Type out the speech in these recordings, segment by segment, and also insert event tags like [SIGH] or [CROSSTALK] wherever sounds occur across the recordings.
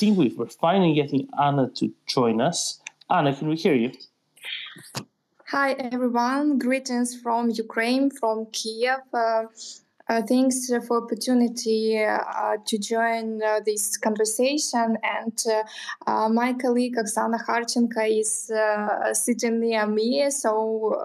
think we are finally getting Anna to join us. Anna, can we hear you? Hi, everyone. Greetings from Ukraine, from Kiev. Uh, uh, thanks for opportunity uh, to join uh, this conversation. And uh, uh, my colleague Oksana Kharchenko is sitting near me, so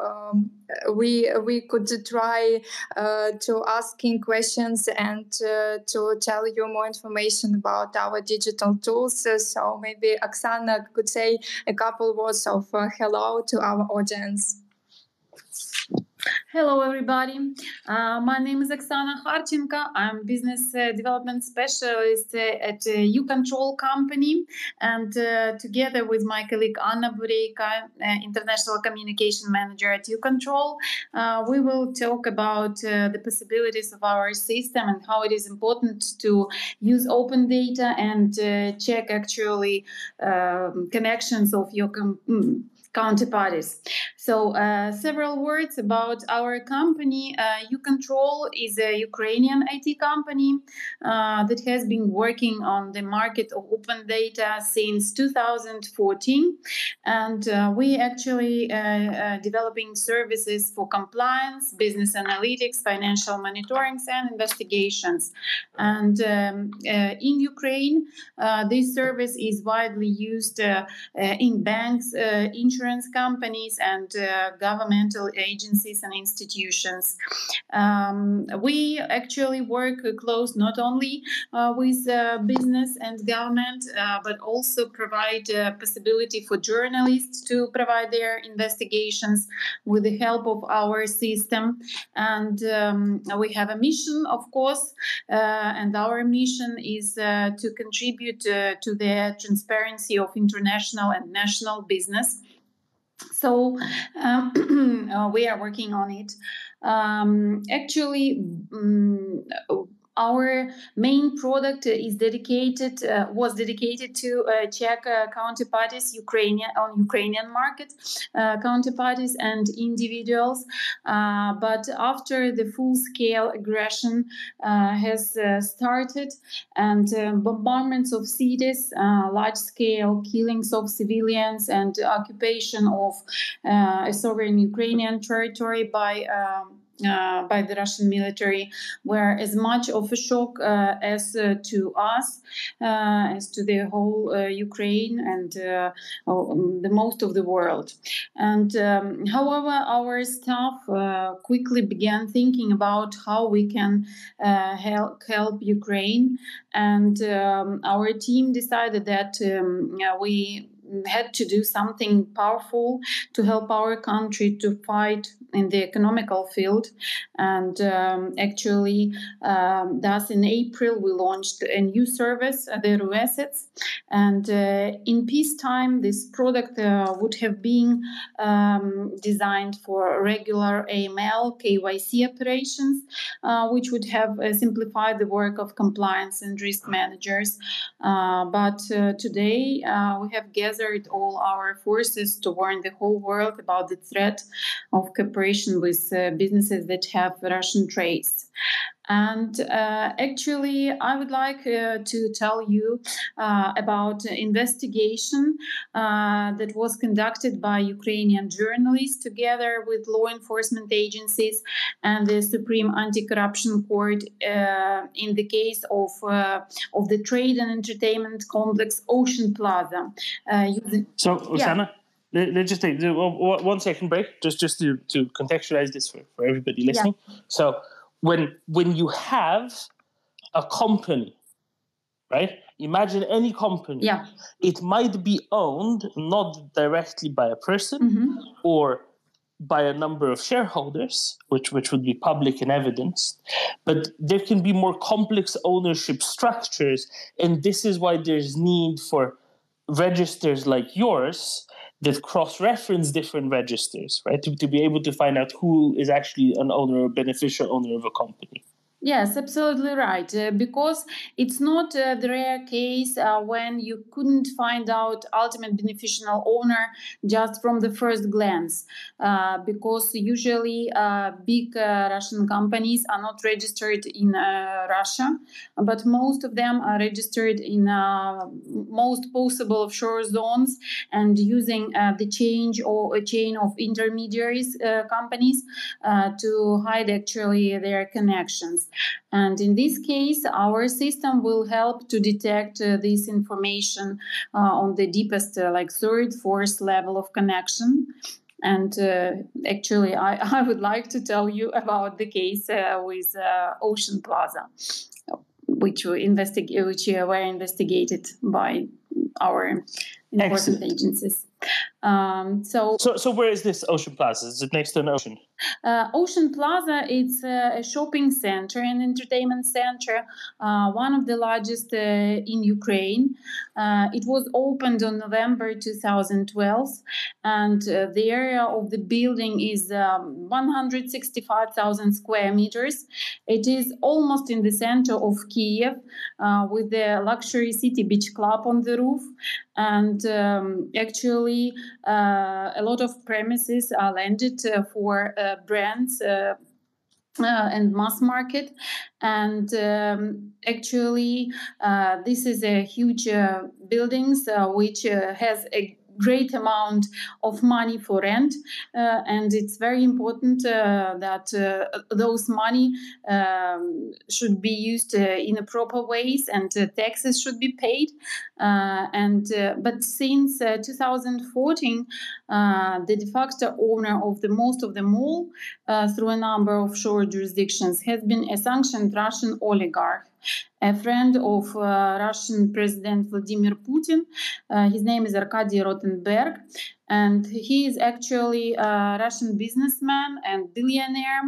um, we we could try uh, to asking questions and uh, to tell you more information about our digital tools. so maybe Oksana could say a couple words of uh, hello to our audience. Hello, everybody. Uh, my name is Oksana Kharchenko. I'm business uh, development specialist uh, at YouControl company, and uh, together with my colleague Anna Bureiko, uh, international communication manager at YouControl, uh, we will talk about the possibilities of our system and how it is important to use open data and check actually um, connections of your. Com- mm, counterparties. So, uh, several words about our company. Uh, YouControl is a Ukrainian IT company uh, that has been working on the market of open data since 2014, and uh, we actually uh, uh, developing services for compliance, business analytics, financial monitoring, and investigations. And um, in Ukraine, this service is widely used in banks, insurance companies and uh, governmental agencies and institutions. Um, we actually work close not only uh, with uh, business and government, uh, but also provide possibility for journalists to provide their investigations with the help of our system. And um, we have a mission, of course, uh, and our mission is uh, to contribute to the transparency of international and national business so um, [CLEARS THROAT] uh, we are working on it. Um, actually, um, our main product is dedicated uh, was dedicated to uh, check uh, counterparties, Ukrainian on Ukrainian market uh, counterparties and individuals. Uh, but after the full-scale aggression uh, has started and bombardments of cities, large-scale killings of civilians, and occupation of a sovereign Ukrainian territory by um, uh, by the Russian military were as much of a shock uh, as uh, to us, uh, as to the whole uh, Ukraine and uh, um, the most of the world. And um, however, our staff quickly began thinking about how we can help help Ukraine, and um, our team decided that um, we had to do something powerful to help our country to fight in the economical field. And um, actually, um, thus in April, we launched a new service, uh, the RUAssets. And uh, in peacetime, this product uh, would have been um, designed for regular AML, KYC operations, uh, which would have uh, simplified the work of compliance and risk managers. Uh, but today, we have gathered all our forces to warn the whole world about the threat of cooperation with uh, businesses that have Russian traits. And uh, actually, I would like uh, to tell you uh, about investigation uh, that was conducted by Ukrainian journalists together with law enforcement agencies and the Supreme Anti-Corruption Court uh, in the case of uh, of the trade and entertainment complex Ocean Plaza. Using, so, Oksana. Yeah. Let's just take one second break, just just to, to contextualize this for, for everybody listening. Yeah. So, when when you have a company right imagine any company yeah. it might be owned not directly by a person mm-hmm. or by a number of shareholders which which would be public and evidenced but there can be more complex ownership structures and this is why there's need for registers like yours that cross-reference different registers, right? To, to be able to find out who is actually an owner or beneficial owner of a company. Yes, absolutely right. Uh, because it's not uh, the rare case uh, when you couldn't find out ultimate beneficial owner just from the first glance. Uh, because usually uh, big uh, Russian companies are not registered in Russia, but most of them are registered in most possible offshore zones and using the change or a chain of intermediaries companies to hide actually their connections. And in this case, our system will help to detect uh, this information uh, on the deepest, uh, like third, fourth level of connection. And uh, actually, I, [LAUGHS] I would like to tell you about the case uh, with uh, Ocean Plaza, which were, investig- which were investigated by our important Excellent. agencies. Um, so, so, so where is this Ocean Plaza? Is it next to an ocean? Uh, ocean Plaza, it's a, shopping center and entertainment center, uh, one of the largest uh, in Ukraine. Uh, it was opened on November 2012, and uh, the area of the building is um, 165,000 square meters. It is almost in the center of Kiev, uh, with the luxury city beach club on the roof, and um, actually uh, a lot of premises are landed uh, for uh, brands uh, and mass market. And um, actually, uh, this is a huge uh, buildings which has a great amount of money for rent, uh, and it's very important uh, that uh, those money um, should be used in a proper ways and taxes should be paid. and but since 2014, the de facto owner of the most of the mall through a number of shore jurisdictions has been a sanctioned Russian oligarch a friend of uh, Russian President Vladimir Putin. Uh, his name is Arkady Rotenberg, and he is actually a Russian businessman and billionaire,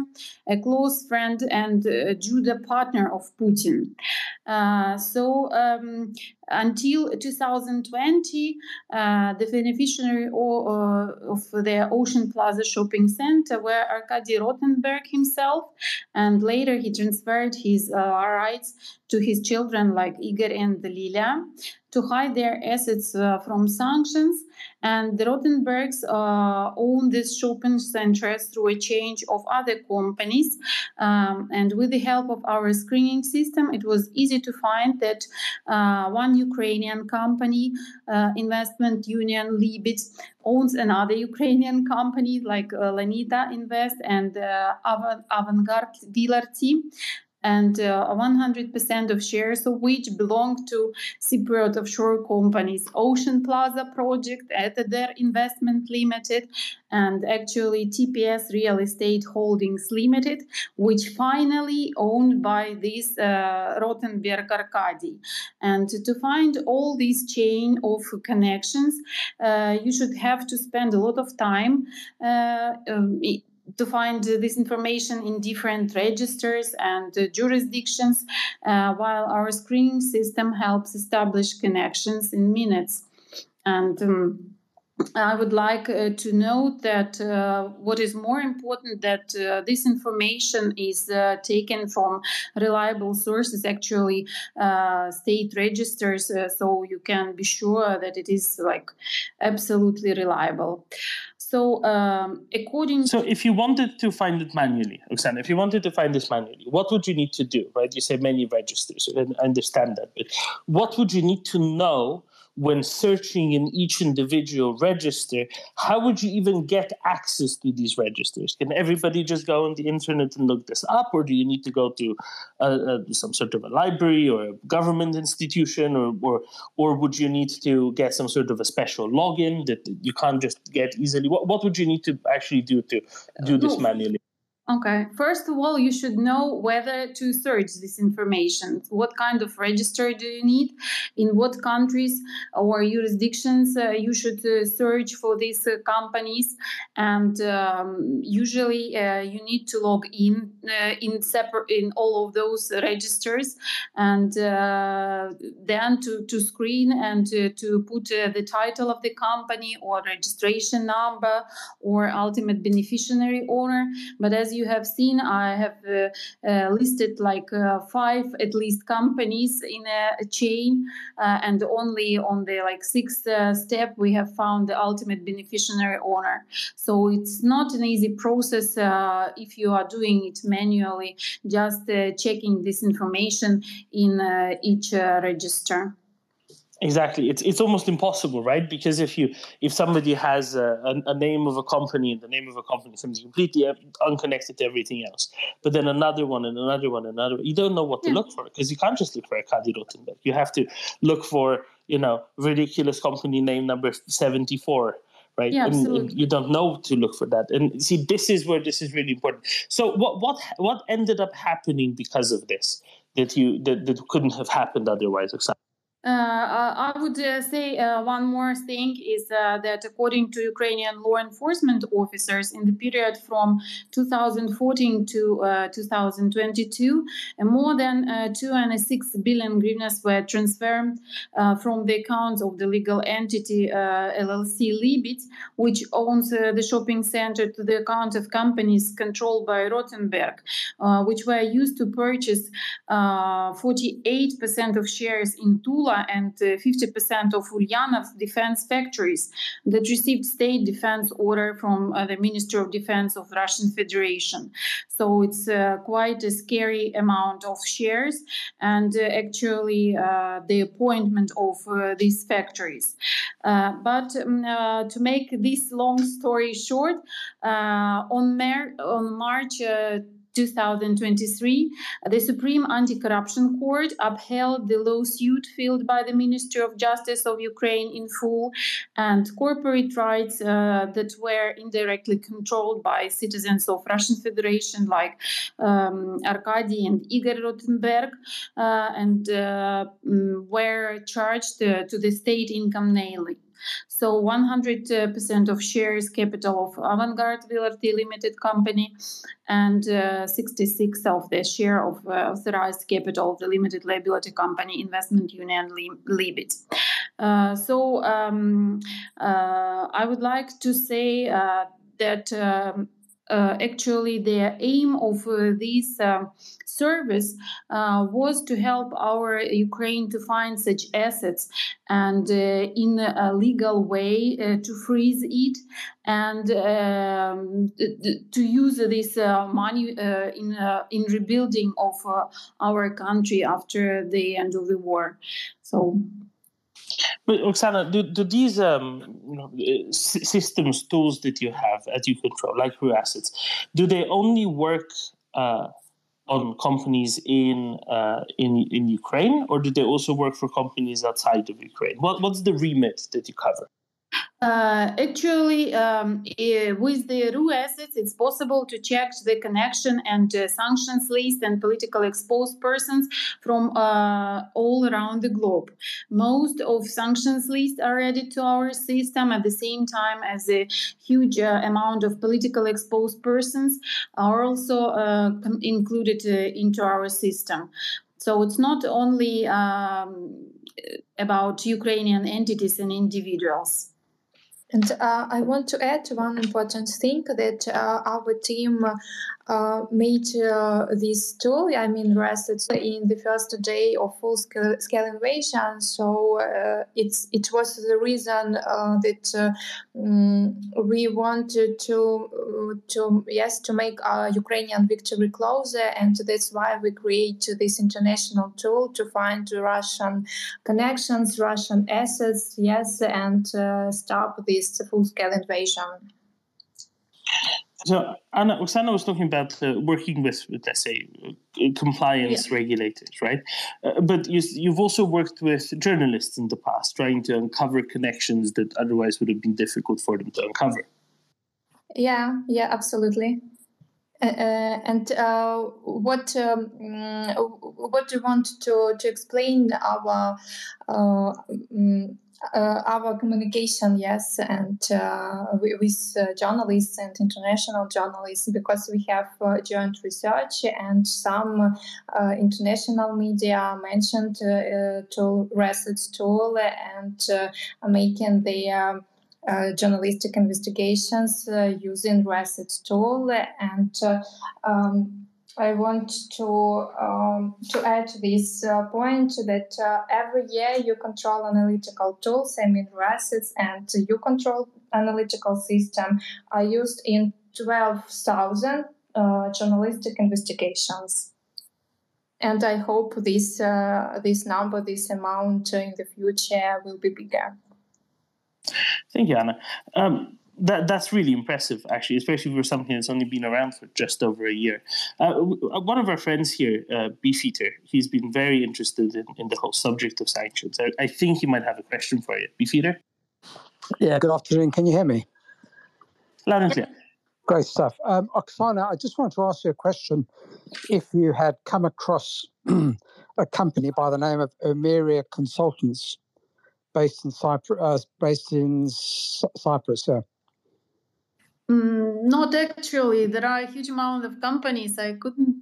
a close friend and a judo partner of Putin. Uh, so um, until 2020, uh, the beneficiary uh, of the Ocean Plaza shopping center were Arkady Rotenberg himself, and later he transferred his uh, rights to his children like Igor and Lilia to hide their assets uh, from sanctions. And the Rotenbergs uh, own this shopping centers through a change of other companies. Um, and with the help of our screening system, it was easy to find that uh, one Ukrainian company, uh, Investment Union Libit, owns another Ukrainian company like uh, Lanita Invest and uh, Avantgarde Dealer Team and uh, 100% of shares of which belong to Cypriot offshore companies Ocean Plaza Project, Etheder Investment Limited, and actually TPS Real Estate Holdings Limited, which finally owned by this uh, Rotenberg Arkady. And to find all this chain of connections, uh, you should have to spend a lot of time. Uh, um, to find this information in different registers and uh, jurisdictions, uh, while our screening system helps establish connections in minutes. And um, I would like uh, to note that uh, what is more important that uh, this information is uh, taken from reliable sources, actually state registers, so you can be sure that it is like absolutely reliable. So, um, according so if you wanted to find it manually, Oksana, if you wanted to find this manually, what would you need to do? Right? You say many registers. I understand that, but what would you need to know when searching in each individual register, how would you even get access to these registers? Can everybody just go on the internet and look this up, or do you need to go to uh, uh, some sort of a library or a government institution, or, or or would you need to get some sort of a special login that you can't just get easily? What what would you need to actually do to do this manually? Okay. First of all, you should know whether to search this information. What kind of register do you need? In what countries or jurisdictions uh, you should uh, search for these uh, companies? And um, usually, uh, you need to log in uh, in separate in all of those registers, and uh, then to to screen and to, to put the title of the company or registration number or ultimate beneficiary owner. But as you have seen, I have uh, uh, listed like uh, five at least companies in a, chain, and only on the like sixth step we have found the ultimate beneficiary owner. So it's not an easy process if you are doing it manually, just checking this information in each register. Exactly, it's it's almost impossible, right? Because if you if somebody has a, a, a, name of a company and the name of a company something completely uh, unconnected to everything else, but then another one and another one and another, you don't know what to yeah. look for because you can't just look for Arkady Rotenberg. You have to look for you know ridiculous company name number seventy four right? Yeah, and, and, you don't know to look for that. And see, this is where this is really important. So what what what ended up happening because of this that you that, that couldn't have happened otherwise? Exactly. Uh, uh, I would uh, say uh, one more thing is uh, that according to Ukrainian law enforcement officers, in the period from 2014 to uh, 2022, more than 2.6 billion hryvnias were transferred from the accounts of the legal entity LLC Libit, which owns the shopping center, to the account of companies controlled by Rotenberg, which were used to purchase 48% of shares in Tula and 50% uh, of Ulyanovsk defense factories that received state defense order from uh, the Ministry of Defense of Russian Federation. So it's uh, quite a scary amount of shares and actually the appointment of these factories. but um, to make this long story short, on, Mar- on March 2023, the Supreme Anti-Corruption Court upheld the lawsuit filed by the Ministry of Justice of Ukraine in full and corporate rights uh, that were indirectly controlled by citizens of Russian Federation like um, Arkady and Igor Rotenberg uh, and uh, mm, were charged uh, to the state income nailing. So 100% of shares capital of Avangard VLRT Limited Company and uh, 66 of the share of uh, authorized capital of the limited liability company Investment Union Libit. Uh, so um, uh, I would like to say uh, that um, Uh, actually the aim of uh, this um, uh, service was to help our Ukraine to find such assets and uh, in a legal way uh, to freeze it and um, to use this money in in rebuilding of our country after the end of the war. So. But Oksana, do, do these um, you know, uh, systems, tools that you have at YouControl, like Real Assets, do they only work uh, on companies in uh, in in Ukraine, or do they also work for companies outside of Ukraine? What, what's the remit that you cover? Uh, actually, um, with the RU assets, it's possible to check the connection and uh, sanctions list and political exposed persons from uh, all around the globe. Most of sanctions lists are added to our system at the same time as a huge uh, amount of political exposed persons are also uh, included uh, into our system. So it's not only um, about Ukrainian entities and individuals. And uh, I want to add one important thing that uh, our team uh, made uh, this tool, I mean, rested in the first day of full scale, scale invasion. So uh, it's it was the reason uh, that um, we wanted to to yes to make our Ukrainian victory closer, and that's why we create this international tool to find Russian connections, Russian assets, yes, and stop this full scale invasion. So Anna, Oksana was talking about uh, working with, let's say, uh, compliance yeah. regulators, right? Uh, but you, you've also worked with journalists in the past, trying to uncover connections that otherwise would have been difficult for them to uncover. Yeah, yeah, absolutely. Uh, uh and uh, what um, mm, what do you want to to explain our um, uh, our communication, yes, and uh, with uh, journalists and international journalists, because we have uh, joint research and some uh, international media mentioned uh, tool, RuAssets tool and making their journalistic investigations using RESET tool. And um, I want to um, to add this uh, point that uh, every year YouControl analytical tools, I mean RuAssets and YouControl analytical system are used in 12,000 journalistic investigations and I hope this uh, this number, this amount in the future will be bigger. Thank you, Anna. Um, that that's really impressive, actually, especially for something that's only been around for just over a year. Uh, one of our friends here, uh, Beefeater, he's been very interested in, in the whole subject of sanctions. I, I think he might have a question for you, Beefeater. Yeah. Good afternoon. Can you hear me? Loud and clear. Great stuff. Um, Oksana, I just wanted to ask you a question. If you had come across [CLEARS THROAT] a company by the name of Omeria Consultants, based in Cyprus, uh, based in Cyprus, yeah. Mm, not actually. There are a huge amount of companies. I couldn't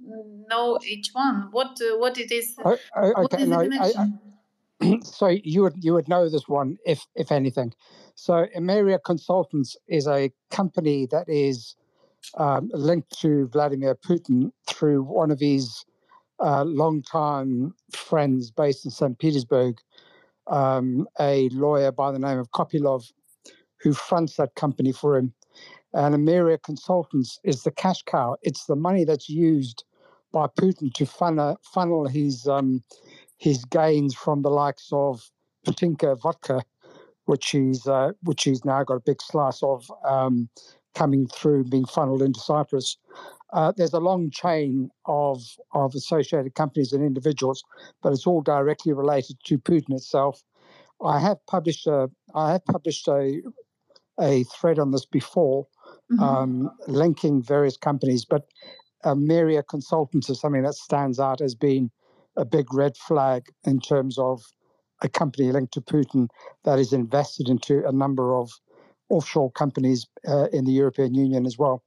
know each one. What uh, what it is? Oh, oh, okay, no, I, I, [CLEARS THROAT] so you would you would know this one if if anything. So Emeria Consultants is a company that is um, linked to Vladimir Putin through one of his uh, longtime friends based in St. Petersburg, um, a lawyer by the name of Kopilov, who fronts that company for him. And Ameria Consultants is the cash cow. It's the money that's used by Putin to funnel, funnel his um, his gains from the likes of Putinka vodka which he's uh, which he's now got a big slice of um, coming through, being funneled into Cyprus. Uh, there's a long chain of of associated companies and individuals, but it's all directly related to Putin itself. I have published a I have published a a thread on this before, mm-hmm. um, linking various companies, but Meria Consultants is something that stands out as being a big red flag in terms of a company linked to Putin that is invested into a number of offshore companies uh, in the European Union as well.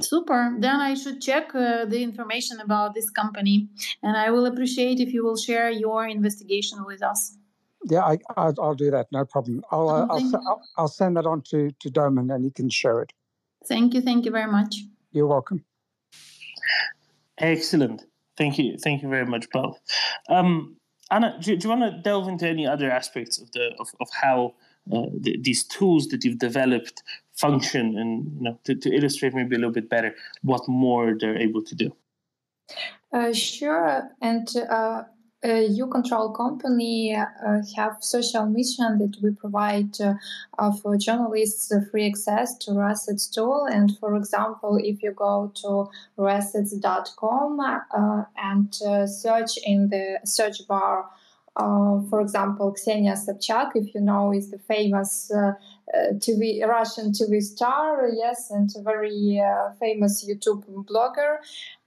Super. Then I should check uh, the information about this company, and I will appreciate if you will share your investigation with us. Yeah, I, I, will do that. No problem. I'll, uh, oh, I'll, I'll, I'll, send that on to, to Doman and he can share it. Thank you. Thank you very much. You're welcome. Excellent. Thank you. Thank you very much, both. Um, Anna, do, do you want to delve into any other aspects of the of, of how uh, the, these tools that you've developed function, and you know, to, to illustrate maybe a little bit better what more they're able to do? Uh, sure, and uh, uh, You-Control company uh, have social mission that we provide uh, for journalists free access to RuAssets tool. And for example, if you go to ruassets.com and search in the search bar uh, for example, Ksenia Sobchak, if you know, is the famous uh, uh, TV Russian TV star, yes, and a very famous YouTube blogger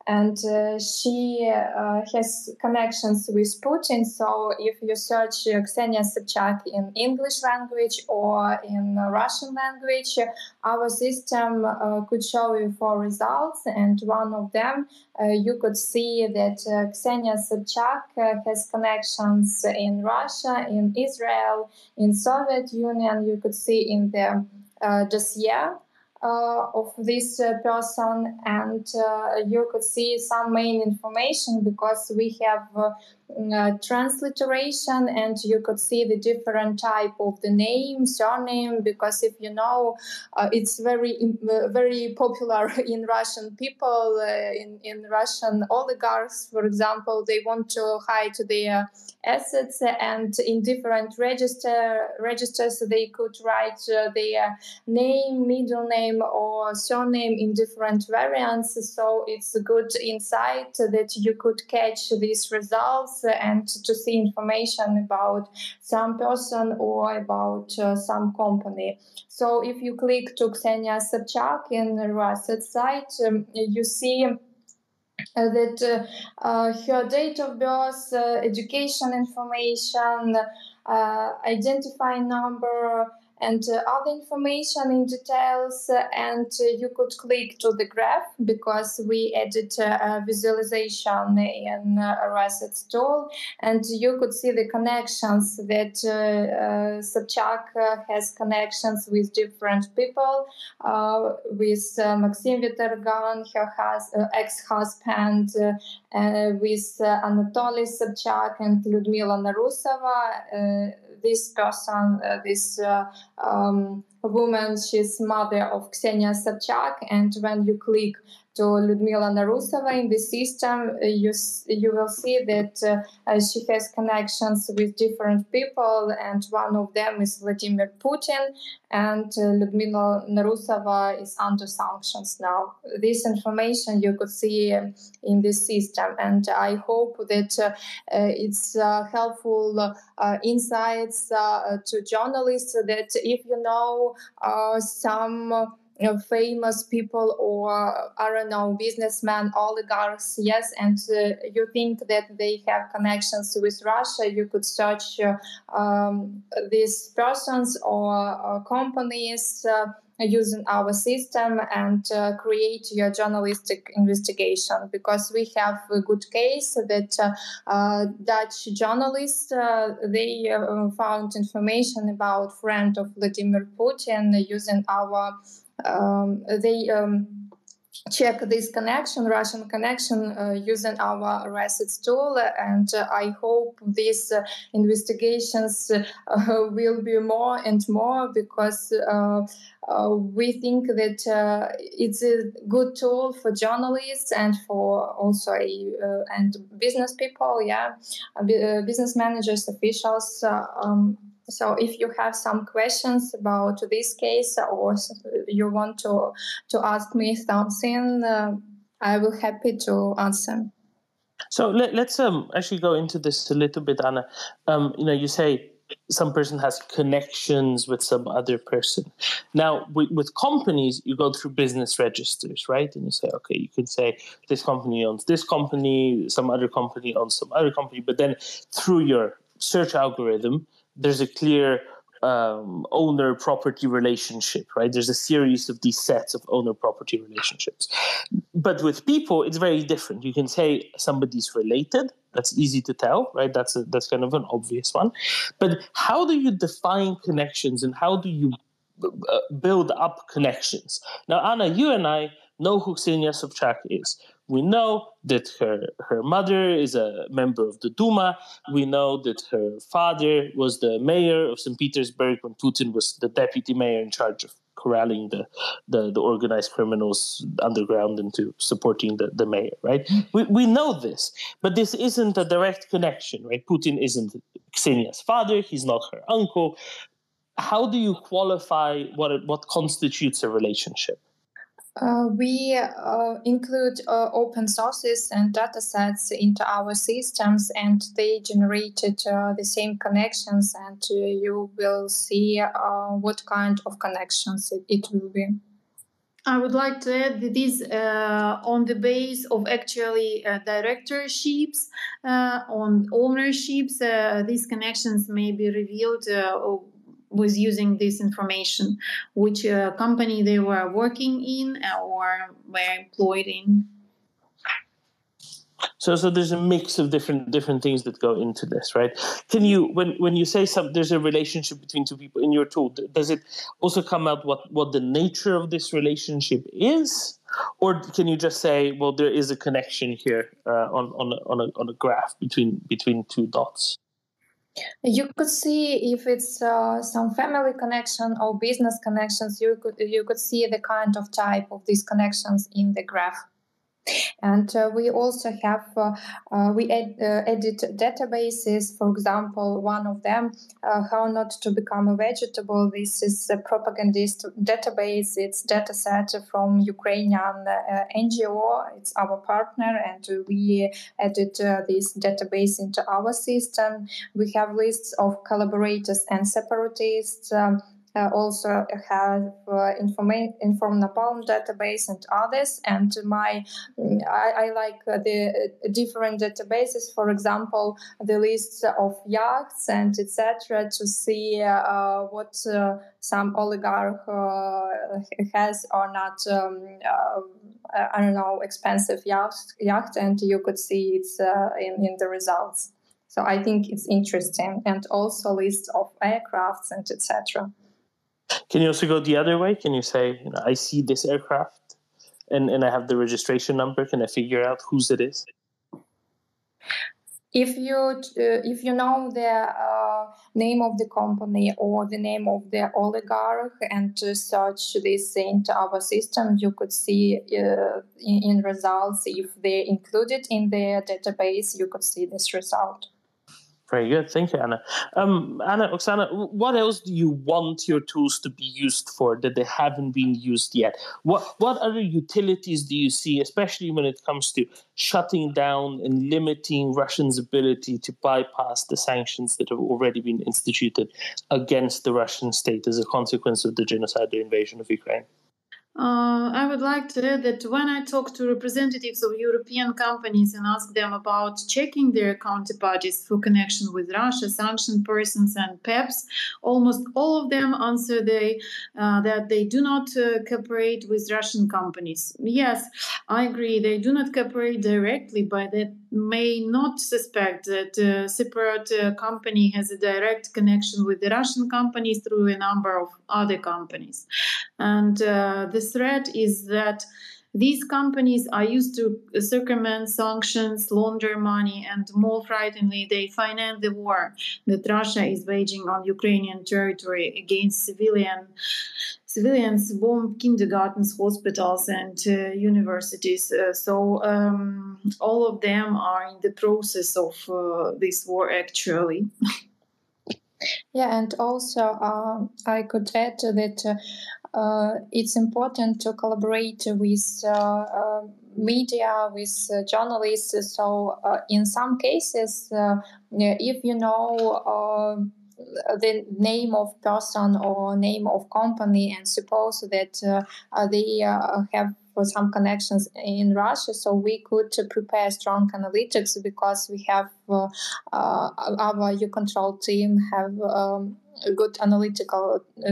and uh, she uh, has connections with Putin. So if you search uh, Ksenia Sobchak in English language or in Russian language, our system uh, could show you four results, and one of them uh, you could see that uh, Ksenia Sobchak has connections in Russia, in Israel, in Soviet Union. You could see in the dossier uh, of this uh, person and uh, you could see some main information because we have uh, transliteration and you could see the different type of the name surname because if you know uh, it's very uh, very popular [LAUGHS] in russian people uh, in, in russian oligarchs for example they want to hide their assets and in different register registers they could write uh, their name middle name or surname in different variants. So it's a good insight that you could catch these results and to see information about some person or about uh, some company. So if you click to Ksenia Sobchak in RESET site, um, you see uh, that uh, uh, her date of birth, uh, education information, identifying number, and uh, the information in details. Uh, and uh, you could click to the graph because we added uh, a visualization in uh, RuAssets tool, and you could see the connections that uh, Sobchak has connections with different people, with Maxim Vitorgan, her hus- ex-husband, with Anatoly Sobchak and Lyudmila Narusova. This person, this um, woman, she's mother of Ksenia Sobchak, and when you click to Lyudmila Narusova in the system, uh, you, you will see that uh, she has connections with different people, and one of them is Vladimir Putin, and uh, Lyudmila Narusova is under sanctions now. This information you could see uh, in this system, and I hope that uh, uh, it's helpful insights to journalists that if you know some uh, famous people or I don't know businessmen, oligarchs, yes, and uh, you think that they have connections with Russia, you could search uh, um, these persons or companies using our system and uh, create your journalistic investigation. Because we have a good case that uh, uh, Dutch journalists they found information about friend of Vladimir Putin using our um, they um, check this connection, Russian connection, uh, using our RuAssets tool. And uh, I hope these uh, investigations uh, [LAUGHS] will be more and more because uh, uh, we think that it's a good tool for journalists and for also and business people, yeah, business managers, officials. Um, so if you have some questions about this case or you want to to ask me something, uh, I will happy to answer. So let, us um, actually go into this a little bit, Anna. Um, you know, you say some person has connections with some other person. Now, with, with, companies, you go through business registers, right? And you say, okay, you can say this company owns this company, some other company owns some other company, but then through your search algorithm, there's a clear um, owner property relationship, right? There's a series of these sets of owner property relationships. But with people, it's very different. You can say somebody's related. That's easy to tell, right? That's a, that's kind of an obvious one. But how do you define connections and how do you uh, build up connections? Now, Anna, you and I know who Ksenia Sobchak is. We know that her, her mother is a member of the Duma. We know that her father was the mayor of St. Petersburg when Putin was the deputy mayor in charge of corralling the, the, the organized criminals underground into supporting the, the mayor, right? We, we know this, but this isn't a direct connection, right? Putin isn't Ksenia's father, he's not her uncle. How do you qualify what, what constitutes a relationship? Uh, we uh, include uh, open sources and data sets into our systems, and they generated uh, the same connections, and uh, you will see uh, what kind of connections it, it, will be. I would like to add that this on the base of actually directorships, on ownerships, these connections may be revealed was using this information, which uh, company they were working in or were employed in. So, so there's a mix of different different things that go into this, right? Can you, when when you say some, there's a relationship between two people in your tool, does it also come out what what the nature of this relationship is, or can you just say, well, there is a connection here uh, on on a, on a on a graph between between two dots? You could see if it's uh, some family connection or business connections. You could you could see the kind of type of these connections in the graph. And uh, we also have, uh, uh, we ed- edit databases. For example, one of them, How Not to Become a Vegetable. This is a propagandist database. It's dataset from Ukrainian NGO. It's our partner, and we edit this database into our system. We have lists of collaborators and separatists. Um, uh, also have uh, informa- Inform Napalm database and others. And my, I, I like uh, the uh, different databases. For example, the lists of yachts and etc. to see uh, what some oligarch has or not. Um, I don't know, expensive yacht, yacht, and you could see it in, in the results. So I think it's interesting, and also lists of aircrafts and etc. Can you also go the other way? Can you say, you know, I see this aircraft, and and I have the registration number. Can I figure out whose it is? If you uh, if you know the uh, name of the company or the name of the oligarch and to search this into our system, you could see uh, in, in results if they included in the database. You could see this result. Very good. Thank you, Anna. Um, Anna, Oksana, what else do you want your tools to be used for that they haven't been used yet? What, what other utilities do you see, especially when it comes to shutting down and limiting Russians' ability to bypass the sanctions that have already been instituted against the Russian state as a consequence of the genocidal invasion of Ukraine? Uh, I would like to add that when I talk to representatives of European companies and ask them about checking their counterparties for connection with Russia, sanctioned persons, and PEPs, almost all of them answer they, uh, that they do not uh, cooperate with Russian companies. Yes, I agree, they do not cooperate directly, but that may not suspect that a separate uh, company has a direct connection with the Russian companies through a number of other companies. And uh, the threat is that these companies are used to circumvent sanctions, launder money, and more frighteningly, they finance the war that Russia is waging on Ukrainian territory against civilian civilians bomb kindergartens, hospitals, and uh, universities. Uh, so um, all of them are in the process of uh, this war, actually. [LAUGHS] yeah, and also uh, I could add that uh, it's important to collaborate with uh, media, with journalists. So in some cases, if you know the name of person or name of company and suppose that uh, uh they uh, have some connections in Russia, so we could prepare strong analytics because we have uh, uh our U-Control team have um, a good analytical, uh,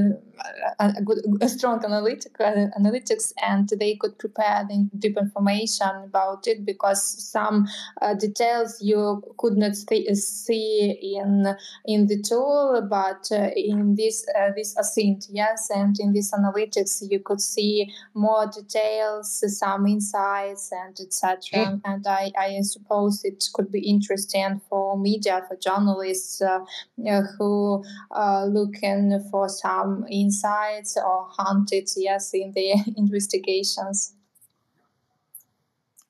a good, a strong analytical analytics, and they could prepare the deep information about it because some uh, details you could not see in in the tool, but uh, in this uh, this async, yes, and in this analytics you could see more details, some insights, and etc. Mm. And I, I suppose it could be interesting for media, for journalists uh, who uh, looking for some insights or hunted, yes, in the [LAUGHS] investigations.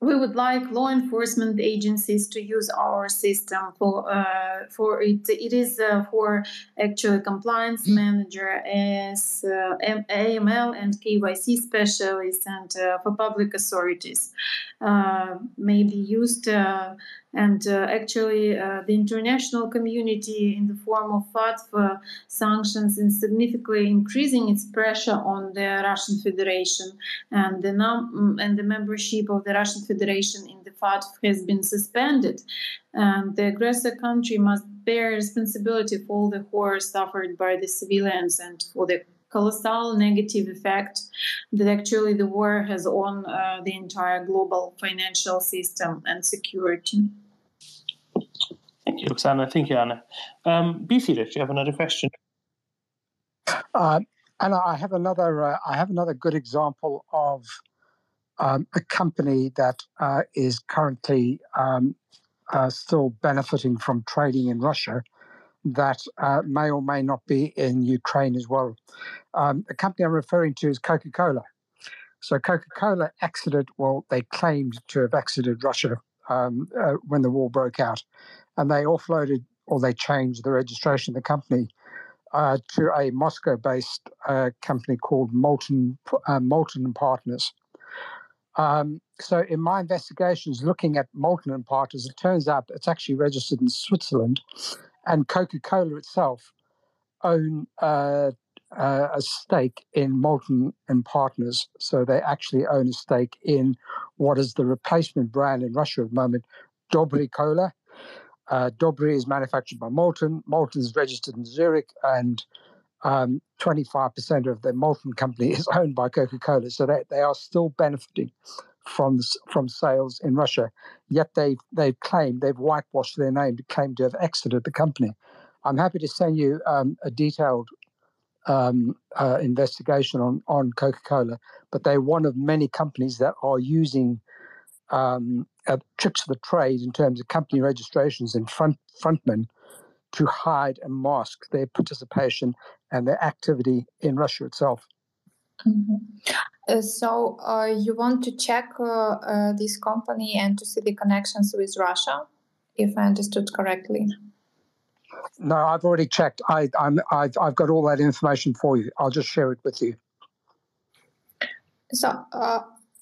We would like law enforcement agencies to use our system for uh, for it. It is uh, for actually compliance manager as uh, AML and KYC specialists and uh, for public authorities. Uh, may be used uh, and uh, actually, uh, the international community, in the form of FATF sanctions, is significantly increasing its pressure on the Russian Federation, and the num- and the membership of the Russian Federation in the FATF has been suspended. And the aggressor country must bear responsibility for all the horror suffered by the civilians and for the colossal negative effect that actually the war has on uh, the entire global financial system and security. Thank you, Oksana. Thank you, Anna. Um, Beefeater, do you have another question? Uh, Anna, I have another. Uh, I have another good example of um, a company that uh, is currently um, uh, still benefiting from trading in Russia that uh, may or may not be in Ukraine as well. Um, the company I'm referring to is Coca Cola. So Coca Cola exited, well, they claimed to have exited Russia um, uh, when the war broke out and they offloaded or they changed the registration of the company uh, to a Moscow-based uh, company called Multon uh, Multon Partners. Um, so, in my investigations looking at Multon and Partners, it turns out it's actually registered in Switzerland, and Coca-Cola itself own uh, uh, a stake in Multon and Partners. So they actually own a stake in what is the replacement brand in Russia at the moment, Dobry Cola. Uh, Dobry is manufactured by Multon. Multon is registered in Zurich, and um, 25% of the Multon company [LAUGHS] is owned by Coca Cola. So they, they are still benefiting from from sales in Russia. Yet they've they've claimed they've whitewashed their name to claim to have exited the company. I'm happy to send you um, a detailed um, uh, investigation on on Coca Cola, but they're one of many companies that are using um, uh, tricks of the trade in terms of company registrations and front frontmen to hide and mask their participation and their activity in Russia itself. Mm-hmm. Uh, so uh, you want to check uh, uh, this company and to see the connections with Russia, if I understood correctly. No, I've already checked. I, I'm, I've, I've got all that information for you. I'll just share it with you. So uh,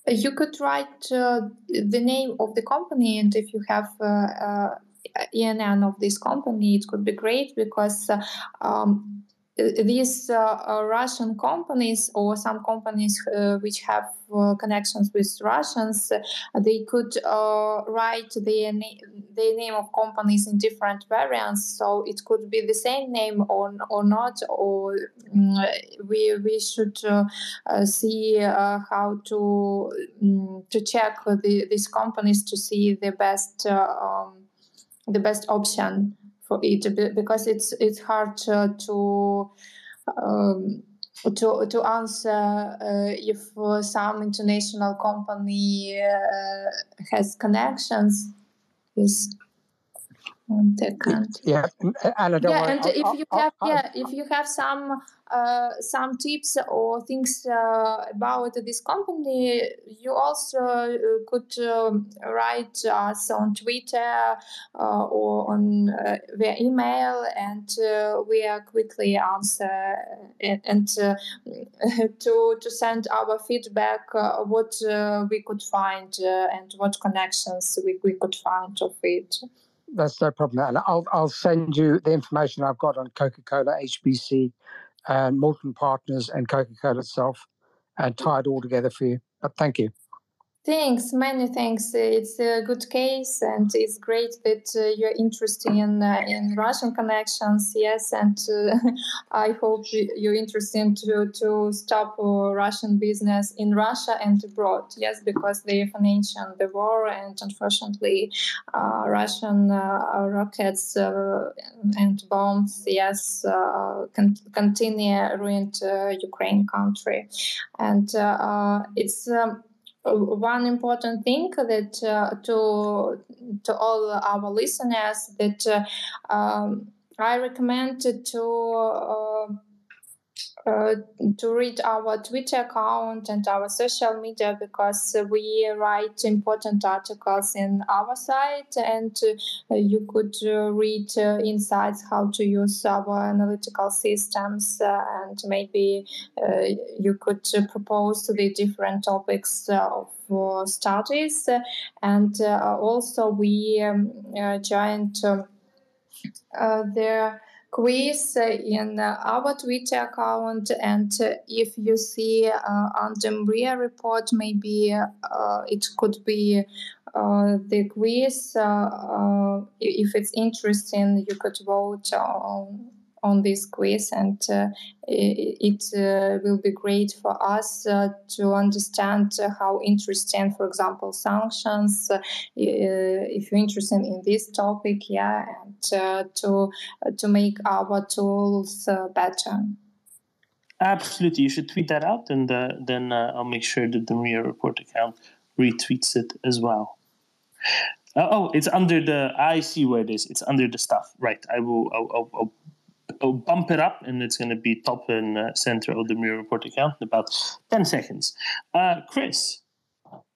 you could write uh, the name of the company, and if you have INN of this company, it could be great because um, these uh, uh, Russian companies or some companies uh, which have uh, connections with Russians, uh, they could uh, write the, na- the name of companies in different variants. So it could be the same name or, or not, or um, we, we should see how to, um, to check the, these companies to see the best, um, the best option for it because it's it's hard to to um, to, to answer uh, if uh, some international company uh, has connections with yeah, Anna, yeah, and if you have yeah, if you have some uh, some tips or things uh, about this company, you also uh, could um, write us on Twitter uh, or on uh, via email, and we are quickly answer and, and [LAUGHS] to to send our feedback what we could find and what connections we, we could find of it that's no problem. And I'll I'll send you the information I've got on Coca Cola, HBC, and Multon Partners, and Coca Cola itself, and tie it all together for you. But thank you. Thanks, many thanks. It's a good case, and it's great that uh, you're interested in uh, in Russian connections. Yes, and uh, [LAUGHS] I hope you're interested to to stop uh, Russian business in Russia and abroad. Yes, because they mentioned the war, and unfortunately, uh, Russian uh, rockets and bombs, yes, con- continue ruined Ukraine country, and it's. Um, one important thing that uh, to to all our listeners that uh, um, I recommend to uh, uh, to read our Twitter account and our social media because we write important articles in our site, and uh, you could uh, read uh, insights how to use our analytical systems, uh, and maybe you could propose the different topics of studies. And also, we um, joined um, the quiz in our Twitter account. And if you see uh, on the Mriya report, maybe uh, it could be uh, the quiz. if it's interesting, you could vote on on this quiz, and uh, it, uh, will be great for us uh, to understand how interesting, for example, sanctions. if you're interested in this topic, yeah, and to to make our tools better. Absolutely, you should tweet that out, and then I'll make sure that the Mriya report account retweets it as well. Uh, oh, it's under the. I see where it is. It's under the stuff. Right. I will. I'll, I'll, I'll I'll bump it up and it's going to be top and uh, center of the Mriya report account in about 10 seconds. Uh, Chris.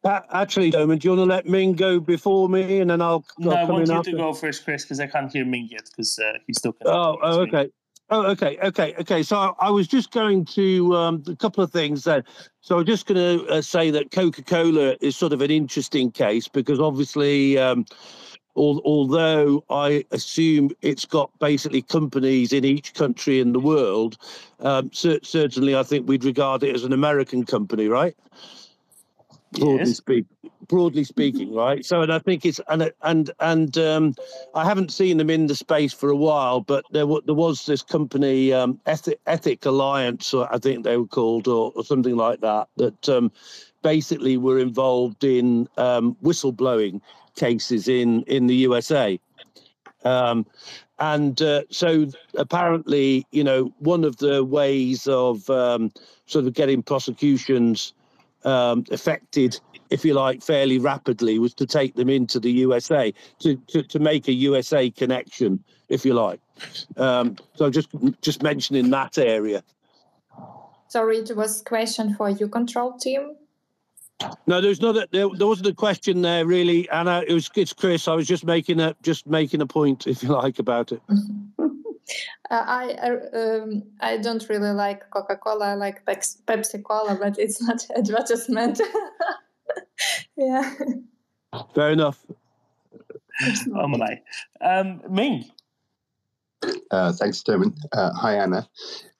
Uh, actually, Doman, do you want to let Ming go before me and then I'll, I'll no, I want you to go first, Chris, because I can't hear Ming yet because uh, he's still. Oh, oh okay. Oh, okay, okay, okay. So I, I was just going to um, a couple of things then. So I'm just going to uh, say that Coca-Cola is sort of an interesting case because obviously um, although I assume it's got basically companies in each country in the world, um, certainly I think we'd regard it as an American company, right? Broadly, yes. speak, broadly speaking, right? So, and I think it's and and and um, I haven't seen them in the space for a while, but there there was this company, um, Ethic, Ethic Alliance, or I think they were called, or, or something like that, that um, basically were involved in um, whistleblowing cases in in the USA. Um, and uh, so apparently, you know, one of the ways of um, sort of getting prosecutions um, affected, if you like, fairly rapidly was to take them into the USA to, to, to make a USA connection, if you like. Um, so just just mentioning that area. Sorry, it was question for YouControl team. No, there's not. A, there, there wasn't a question there really, Anna. It was it's Chris. I was just making a just making a point, [LAUGHS] if you like, about it. [LAUGHS] Uh, I um, I don't really like Coca Cola. I like Pepsi Cola, but it's [LAUGHS] not advertisement. yeah. Fair enough. oh my. Um, Ming. Uh, thanks, Dermot. Uh, hi, Anna.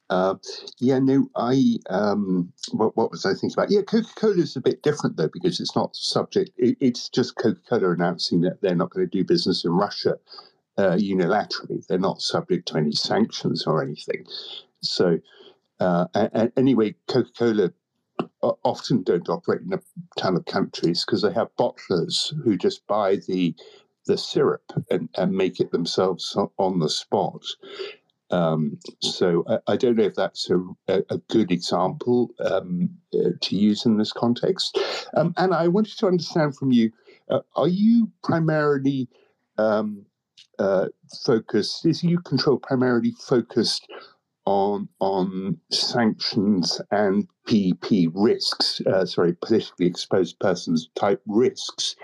Uh, yeah, no, I um, what, what was I thinking about? Yeah, Coca Cola is a bit different though because it's not subject. It, it's just Coca Cola announcing that they're not going to do business in Russia uh, unilaterally. They're not subject to any sanctions or anything. So, uh, anyway, Coca Cola often don't operate in a ton of countries because they have bottlers who just buy the the syrup and, and make it themselves on the spot. Um, so I, I, don't know if that's a, a good example um, uh, to use in this context. Um, and I wanted to understand from you: uh, Are you primarily um, uh, focused? Is YouControl primarily focused on on sanctions and PEP risks? Uh, sorry, politically exposed persons type risks.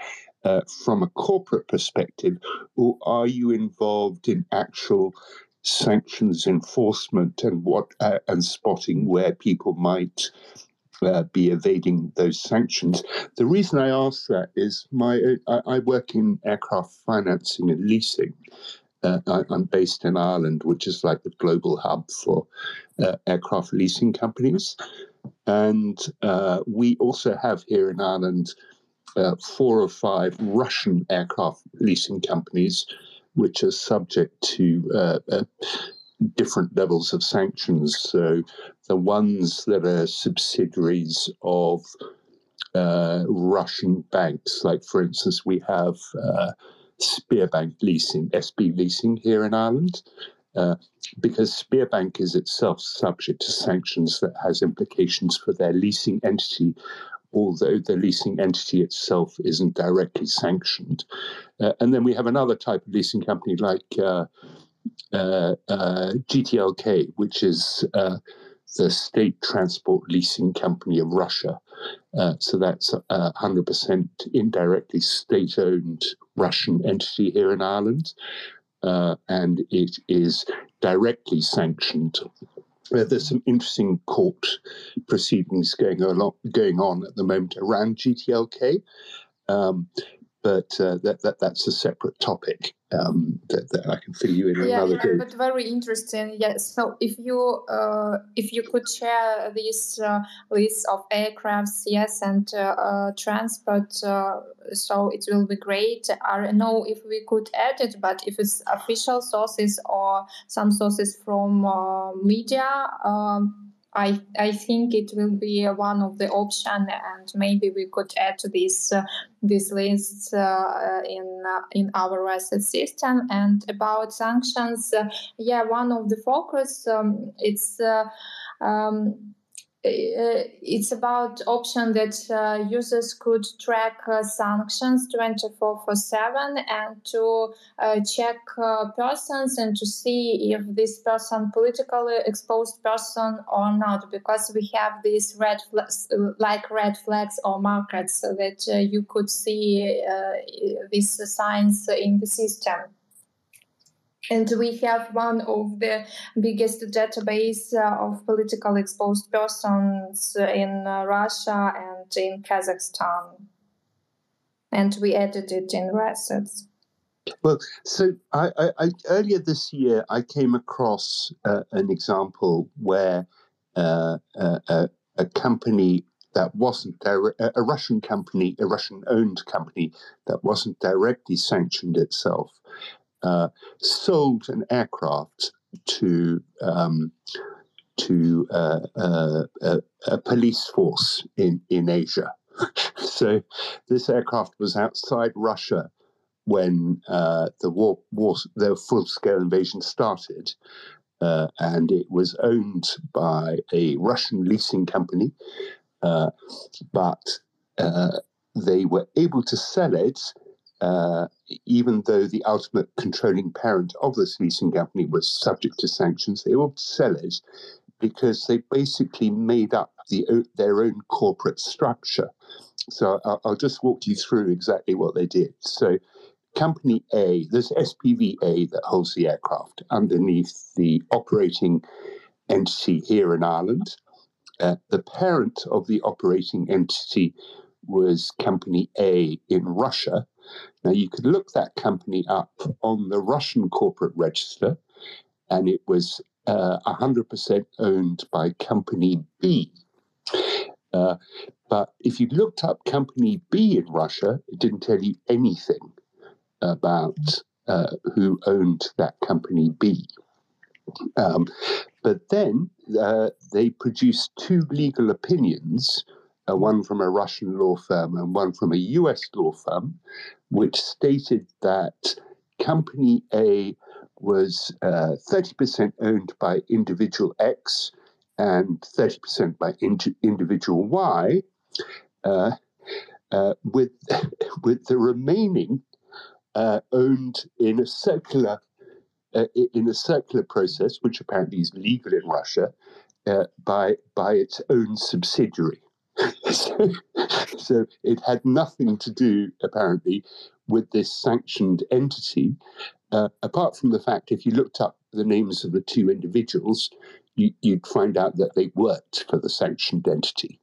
Uh, from a corporate perspective, or are you involved in actual sanctions enforcement and what uh, and spotting where people might uh, be evading those sanctions. The reason I ask that is my I, I work in aircraft financing and leasing. Uh, I, am based in Ireland, which is like the global hub for uh, aircraft leasing companies, and uh, we also have here in Ireland uh, four or five Russian aircraft leasing companies which are subject to uh, uh, different levels of sanctions. So the ones that are subsidiaries of uh, Russian banks, like for instance, we have uh, Sberbank Leasing, SB Leasing here in Ireland. Uh, because Sberbank is itself subject to sanctions that has implications for their leasing entity, although the leasing entity itself isn't directly sanctioned. Uh, and then we have another type of leasing company like uh, uh, uh GTLK, which is uh, the state transport leasing company of Russia. Uh, so that's a 100% indirectly state owned Russian entity here in Ireland. and it is directly sanctioned uh, there's some interesting court proceedings going on, going on at the moment around GTLK. Um, but uh, that, that that's a separate topic um, that, that, I can fill you in yeah, another day. but very interesting. Yes. So if you uh, if you could share this uh, list of aircrafts, yes, and uh, uh, transport, uh, so it will be great. I don't know if we could add it, but if it's official sources or some sources from media. Um, I I think it will be one of the option, and maybe we could add to this uh, this list uh, in uh, in our asset system. And about sanctions, uh, yeah, one of the focus um, it's. Uh, um, uh, it's about option that uh, users could track uh, sanctions 24 for 7 and to uh, check uh, persons and to see if this person politically exposed person or not because we have these red flags like red flags or markers that uh, you could see these signs in the system and we have one of the biggest database uh, of politically exposed persons in uh, Russia and in Kazakhstan. And we added it in RuAssets. Well, so I, I, I, earlier this year I came across uh, an example where uh, uh, a company that wasn't a Russian company, a Russian-owned company that wasn't directly sanctioned itself, uh, sold an aircraft to um, to uh, uh, a, police force in in Asia. [LAUGHS] so this aircraft was outside Russia when uh, the war, war the full scale invasion started. Uh, and it was owned by a Russian leasing company, uh, but they were able to sell it, uh, even though the ultimate controlling parent of this leasing company was subject to sanctions. They were to because they basically made up the, their own corporate structure. So I'll, I'll just walk you through exactly what they did. So Company A, there's SPVA that holds the aircraft underneath the operating entity here in Ireland. Uh, the parent of the operating entity was Company A in Russia. Now, you could look that company up on the Russian corporate register, and it was uh, 100% owned by Company B. Uh, but if you looked up Company B in Russia, it didn't tell you anything about uh, who owned that company B. Um, but then uh, they produced two legal opinions, uh, one from a Russian law firm and one from a US law firm, which stated that Company A was uh, 30% owned by individual X and 30% by in- individual Y, uh, uh, with, [LAUGHS] with the remaining uh, owned in a circular uh, in a circular process, which apparently is legal in Russia, by by its own subsidiary. So, [LAUGHS] so, it had nothing to do, apparently, with this sanctioned entity, uh, apart from the fact if you looked up the names of the two individuals, you, would find out that they worked for the sanctioned entity.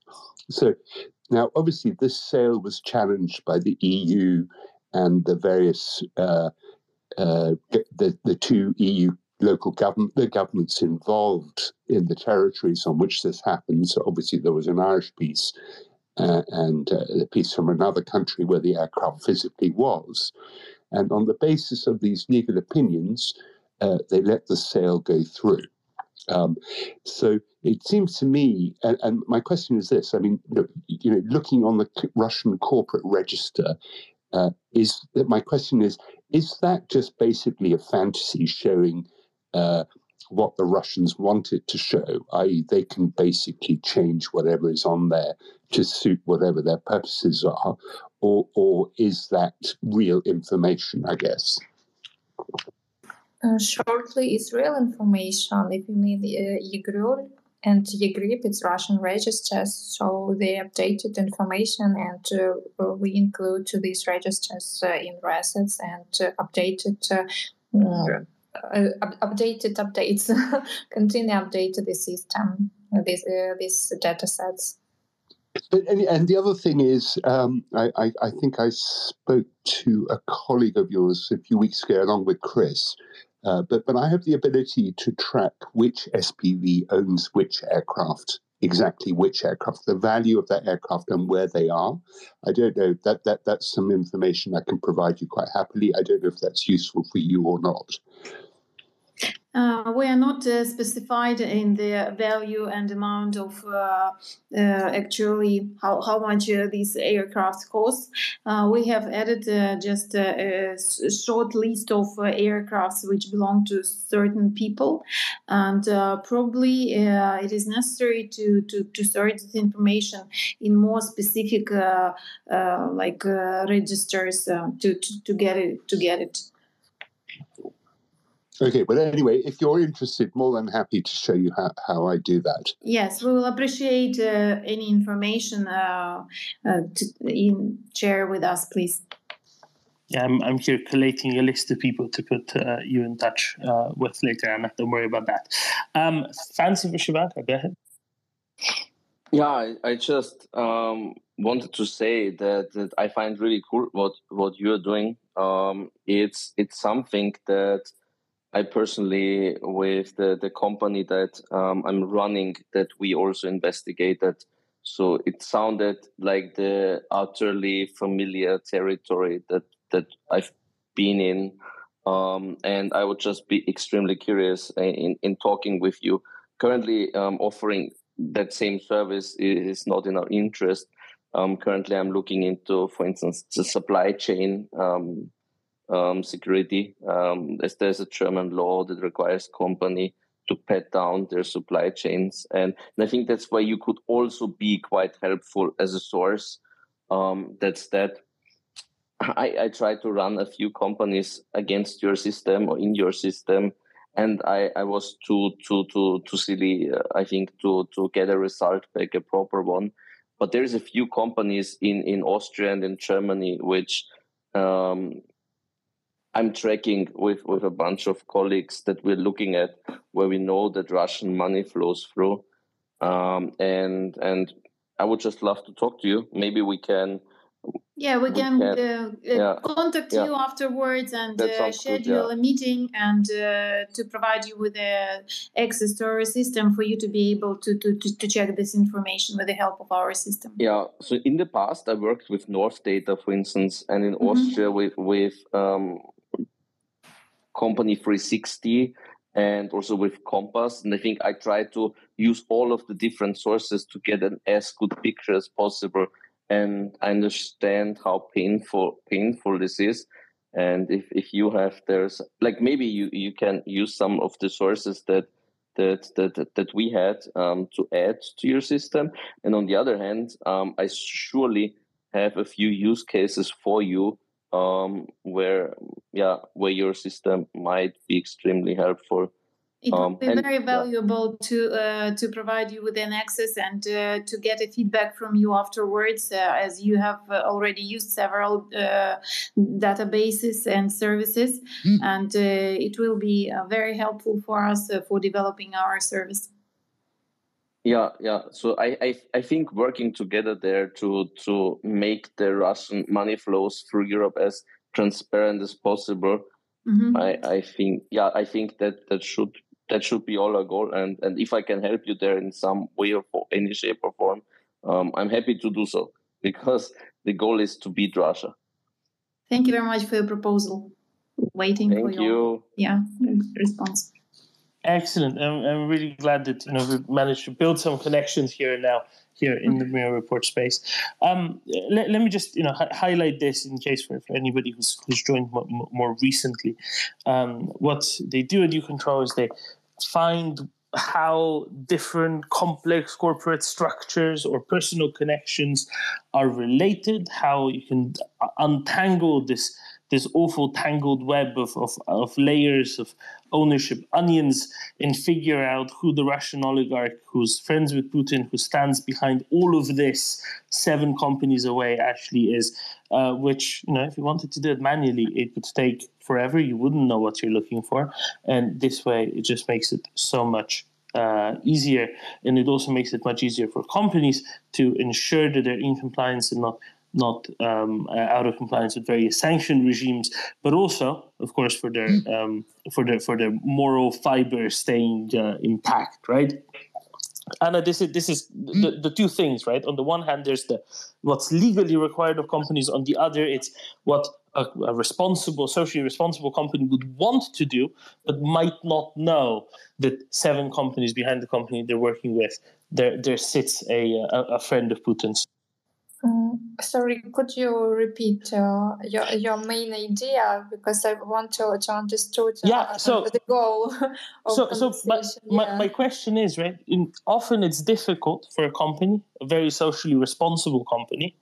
So now, obviously, this sale was challenged by the EU and the various uh, uh, the the two EU local government the governments involved in the territories on which this happens. So obviously, there was an Irish piece uh, and uh, a piece from another country where the aircraft physically was, and on the basis of these legal opinions, uh, they let the sale go through. Um, so it seems to me, and, and, my question is this: I mean, you know, looking on the Russian corporate register, uh, is that my question is is that just basically a fantasy showing uh, what the Russians want it to show, i.e., they can basically change whatever is on there to suit whatever their purposes are, or or is that real information? I guess. Uh, shortly, it's real information. If you mean uh, and EGRIP, it's Russian registers, so they updated information, and uh, we include to these registers uh, in RuAssets and uh, updated. Uh, uh, updated updates [LAUGHS] continue update the system these these data sets. But, and, and, the other thing is, um, I, I, I, think I spoke to a colleague of yours a few weeks ago, along with Chris, uh, but, but I have the ability to track which SPV owns which aircraft, exactly which aircraft, the value of that aircraft and where they are. I don't know that, that that's some information I can provide you quite happily. I don't know if that's useful for you or not. Uh, we are not uh, specified in the value and amount of uh, uh actually how, how much uh, these aircraft cost. Uh, we have added just a, a, short list of aircrafts which belong to certain people, and probably it is necessary to, to, to search this information in more specific like registers to, to, to get it to get it. Okay, but anyway, if you're interested, more than happy to show you how, how I do that. Yes, we will appreciate uh, any information uh, uh, to in, share with us, please. Yeah, I'm, I'm here collating a list of people to put uh, you in touch uh, with later, Anna. Don't worry about that. Um, Fancy Vyshyvanka, go ahead. Yeah, I, I just um, wanted to say that, that I find really cool what what you're doing. Um, it's it's something that I personally, with the the company that um, I'm running, that we also investigated. So it sounded like the utterly familiar territory that that I've been in, um, and I would just be extremely curious in in talking with you. Currently, um, offering that same service is not in our interest. Um, currently, I'm looking into, for instance, the supply chain um, um, security. Um, as there's a German law that requires company to pat down their supply chains, and, and, I think that's why you could also be quite helpful as a source. Um, that's that. I, I try to run a few companies against your system or in your system and I, I was too too too too silly uh, I think to to get a result back a proper one but there's a few companies in in Austria and in Germany which um, I'm tracking with with a bunch of colleagues that we're looking at where we know that Russian money flows through um, and and I would just love to talk to you maybe we can yeah, we, can, uh, uh, yeah. contact yeah. you afterwards and uh, schedule good, yeah. a meeting and uh, to provide you with uh, access to our system for you to be able to, to, to, to, check this information with the help of our system. Yeah, so in the past, I worked with North Data, for instance, and in mm-hmm. Austria with, with um, Company 360 and also with Compass. And I think I try to use all of the different sources to get an as good picture as possible and I understand how painful painful this is. And if, if you have there's like maybe you, you can use some of the sources that that that that we had um, to add to your system. And on the other hand, um, I surely have a few use cases for you um, where yeah where your system might be extremely helpful it would um, be and, very valuable yeah. to uh, to provide you with an access and uh, to get a feedback from you afterwards, uh, as you have uh, already used several uh, databases and services, mm. and uh, it will be very helpful for us for developing our service. Yeah, yeah. So I, I I think working together there to to make the Russian money flows through Europe as transparent as possible. Mm-hmm. I, I think yeah I think that that should that should be all our goal. And and if I can help you there in some way or any shape or form, um, I'm happy to do so [LAUGHS] because the goal is to beat Russia. Thank you very much for your proposal. Waiting Thank for your you. yeah response. Excellent. I'm, I'm really glad that you know we managed to build some connections here and now here in the Mriya Report space. Um, let, let, me just you know hi- highlight this in case for, for anybody who's, who's joined more, more recently. Um, what they do at YouControl is they find how different complex corporate structures or personal connections are related, how you can untangle this this awful tangled web of, of, of layers of ownership onions and figure out who the Russian oligarch who's friends with Putin, who stands behind all of this seven companies away actually is, uh, which, you know, if you wanted to do it manually, it would take forever. You wouldn't know what you're looking for. And this way, it just makes it so much uh, easier. And it also makes it much easier for companies to ensure that they're in compliance and not not um, uh, out of compliance with various sanction regimes, but also, of course, for their um, for their for their moral fiber staying uh, intact, right? Anna, this is this is the, the two things, right? On the one hand, there's the what's legally required of companies. On the other, it's what a, a responsible, socially responsible company would want to do, but might not know that seven companies behind the company they're working with, there there sits a a, a friend of Putin's. Mm, sorry, could you repeat uh, your your main idea because I want to to understand uh, yeah, so, [LAUGHS] the goal. [LAUGHS] so, so my, my, my question is right. In, often it's difficult for a company, a very socially responsible company,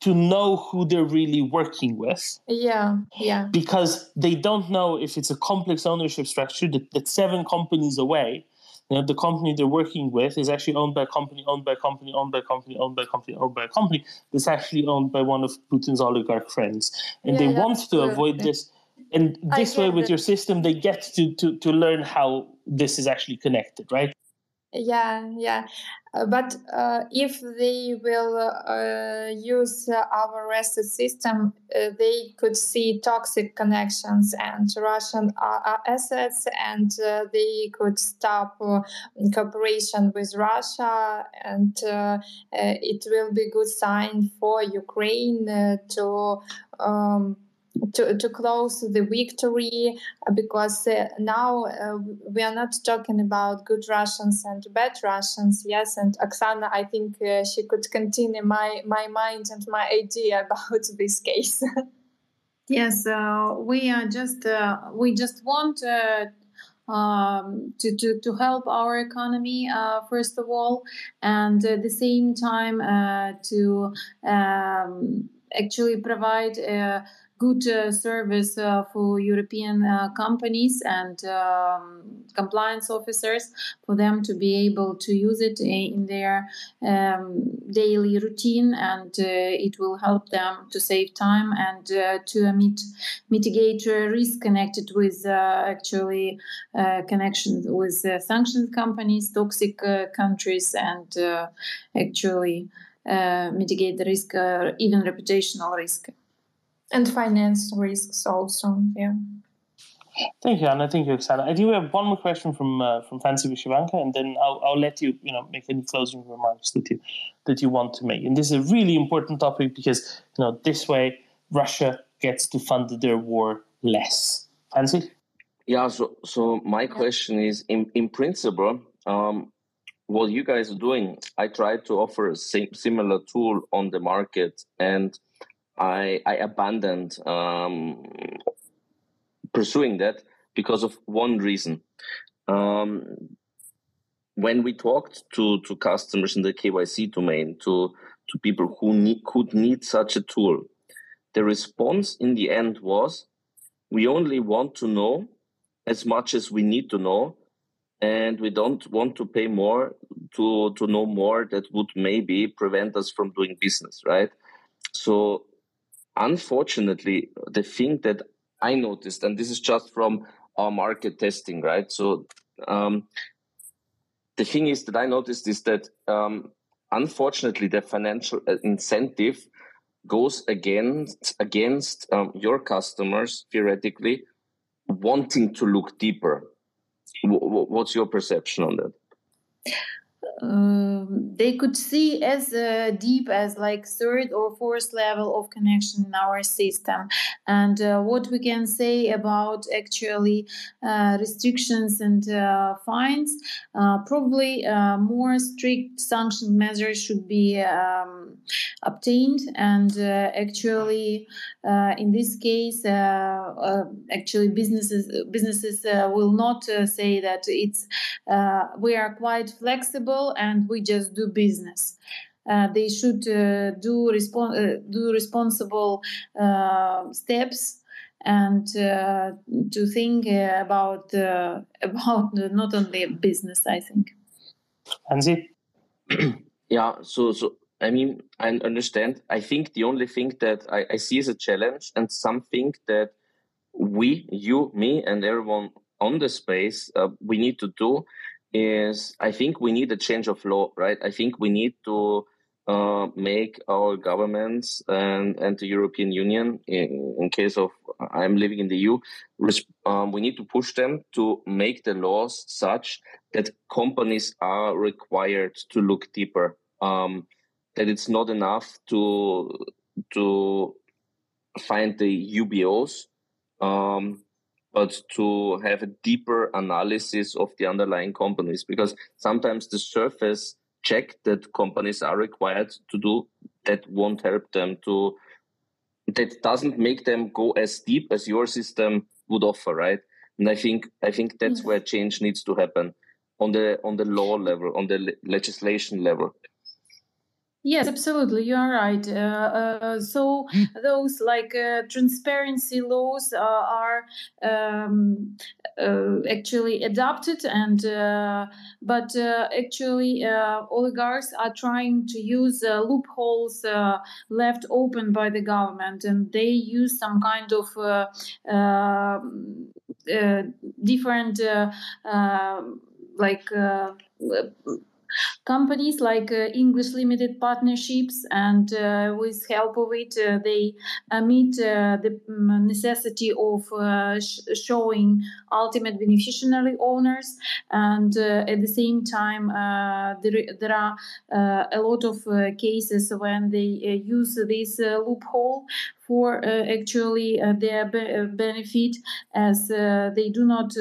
to know who they're really working with. Yeah, yeah. Because they don't know if it's a complex ownership structure that, that seven companies away you know, the company they're working with is actually owned by a company, owned by a company, owned by a company, owned by a company, owned by a company that's actually owned by one of Putin's oligarch friends. And yeah, they want to avoid this. And this way, with your system, they get to, to, to learn how this is actually connected, right? Yeah, yeah. Uh, but uh, if they will uh, use our RuAssets system, they could see toxic connections and Russian assets, and they could stop cooperation with Russia, and it will be good sign for Ukraine to. Um, to, to close the victory uh, because uh, now uh, we are not talking about good Russians and bad Russians. Yes, and Oksana, I think uh, she could continue my, my mind and my [LAUGHS] idea about this case. [LAUGHS] yes, uh, we are just uh, we just want. Um, to, to, to help our economy, first of all, and at the same time to um, actually provide good uh, service uh, for European uh, companies and um, compliance officers for them to be able to use it in their um, daily routine, and uh, it will help them to save time and uh, to uh, mit- mitigate risk connected with actually connections with sanctioned companies, toxic countries, and actually mitigate the risk, even reputational risk and finance risks also. Yeah. Thank you, Anna. Thank you, Oksana. I do have one more question from uh, from Fancy Vyshyvanka, and then I'll, I'll let you you know make any closing remarks that you that you want to make. And this is a really important topic because you know this way Russia gets to fund their war less. Fancy? Yeah. So so my question is, in in principle, um, what you guys are doing, I try to offer a same, similar tool on the market and I, I abandoned um, pursuing that because of one reason. Um, when we talked to, to customers in the KYC domain, to, to people who need, could need such a tool, the response in the end was we only want to know as much as we need to know and we don't want to pay more to to know more that would maybe prevent us from doing business right so unfortunately, the thing that I noticed, and this is just from our market testing, right? So um, the thing is that I noticed is that um, unfortunately the financial uh, incentive goes against against um, your customers theoretically wanting to look deeper. W- what's your perception on that? Um, they could see as uh, deep as like third or fourth level of connection in our system. And uh, what we can say about actually uh, restrictions and uh, fines uh, probably uh, more strict sanction measures should be um, obtained. And actually in this case actually businesses businesses will not say that it's we are quite flexible and we just do business. Uh, they should uh, do, respon- uh, do responsible uh, steps and uh, to think uh, about [LAUGHS] about not only business. I think. Anzi? [CLEARS THROAT] yeah. So so I mean I understand. I think the only thing that I, I see as a challenge and something that we, you, me, and everyone on the space we need to do is I think we need a change of law, right? I think we need to uh, make our governments and, and the European Union, in, in case of I'm living in the EU, um, we need to push them to make the laws such that companies are required to look deeper. Um, that it's not enough to to find the UBOs. Um, but to have a deeper analysis of the underlying companies because sometimes the surface check that companies are required to do that won't help them to that doesn't make them go as deep as your system would offer right? And i think i think that's mm. where change needs to happen on the on the law level on the le- legislation level Yes, absolutely. You are right. Uh, uh, so hmm. those like uh, transparency laws uh, are um, uh, actually adopted, and uh, but actually oligarchs are trying to use loopholes left open by the government, and they use some kind of different like companies like uh, English limited partnerships, and uh, with help of it, uh, they uh, meet the mm, necessity of sh- showing ultimate beneficiary owners, and at the same time, there, there are a lot of cases when they use this loophole for uh, actually uh, their be- uh, benefit as they do not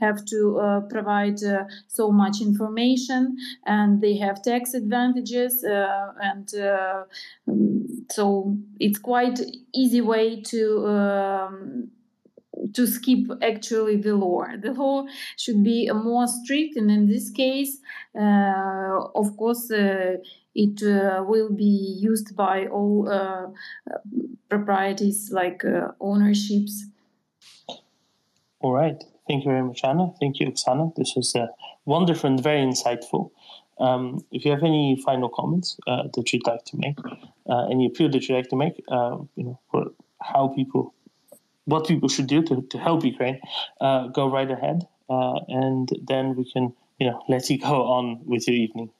have to provide so much information and they have tax advantages and um, so it's quite easy way to um, to skip actually the law. The law should be more strict, and in this case, uh, of course, uh, it uh, will be used by all uh, proprieties like uh, ownerships. All right. Thank you very much, Anna. Thank you, Oksana. This was uh, wonderful and very insightful. Um, if you have any final comments uh, that you'd like to make, uh, any appeal that you'd like to make, you know, for how people, what people should do to, to help Ukraine, go right ahead, and then we can, you know, let you go on with your evening.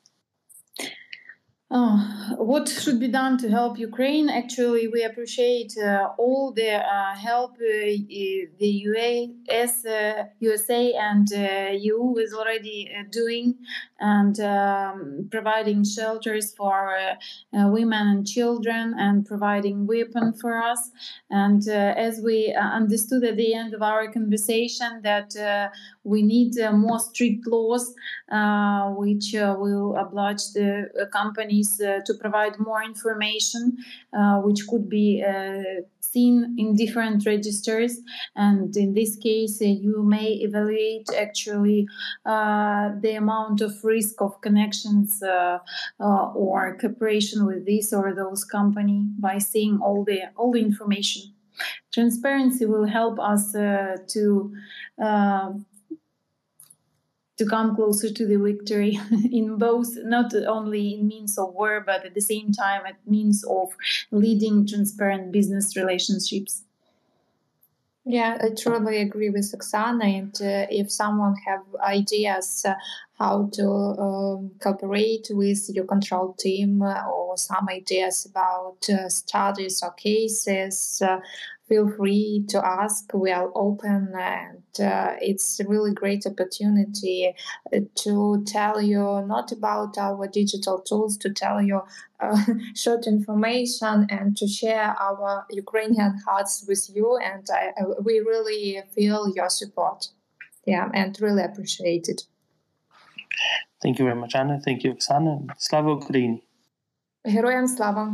Oh, what should be done to help Ukraine? Actually, we appreciate uh, all the uh, help uh, the US, USA, uh, and EU uh, is already uh, doing, and um, providing shelters for uh, uh, women and children, and providing weapons for us. And uh, as we understood at the end of our conversation, that we need more strict laws, which will oblige the companies uh, to provide more information, uh, which could be uh, seen in different registers. And in this case, you may evaluate actually the amount of risk of connections uh, uh, or cooperation with this or those company by seeing all the all the information. Transparency will help us uh, to to come closer to the victory [LAUGHS] in both not only in means of war but at the same time at means of leading transparent business relationships yeah i truly agree with oksana and uh, if someone have ideas uh, how to um, cooperate with YouControl team uh, or some ideas about uh, studies or cases uh, feel free to ask. We are open, and uh, it's a really great opportunity uh, to tell you not about our digital tools, to tell you uh, [LAUGHS] short information, and to share our Ukrainian hearts with you. And I, we really feel your support. Yeah, and really appreciate it. Thank you very much, Anna. Thank you, Oksana. Slava Ukraini. Героям слава!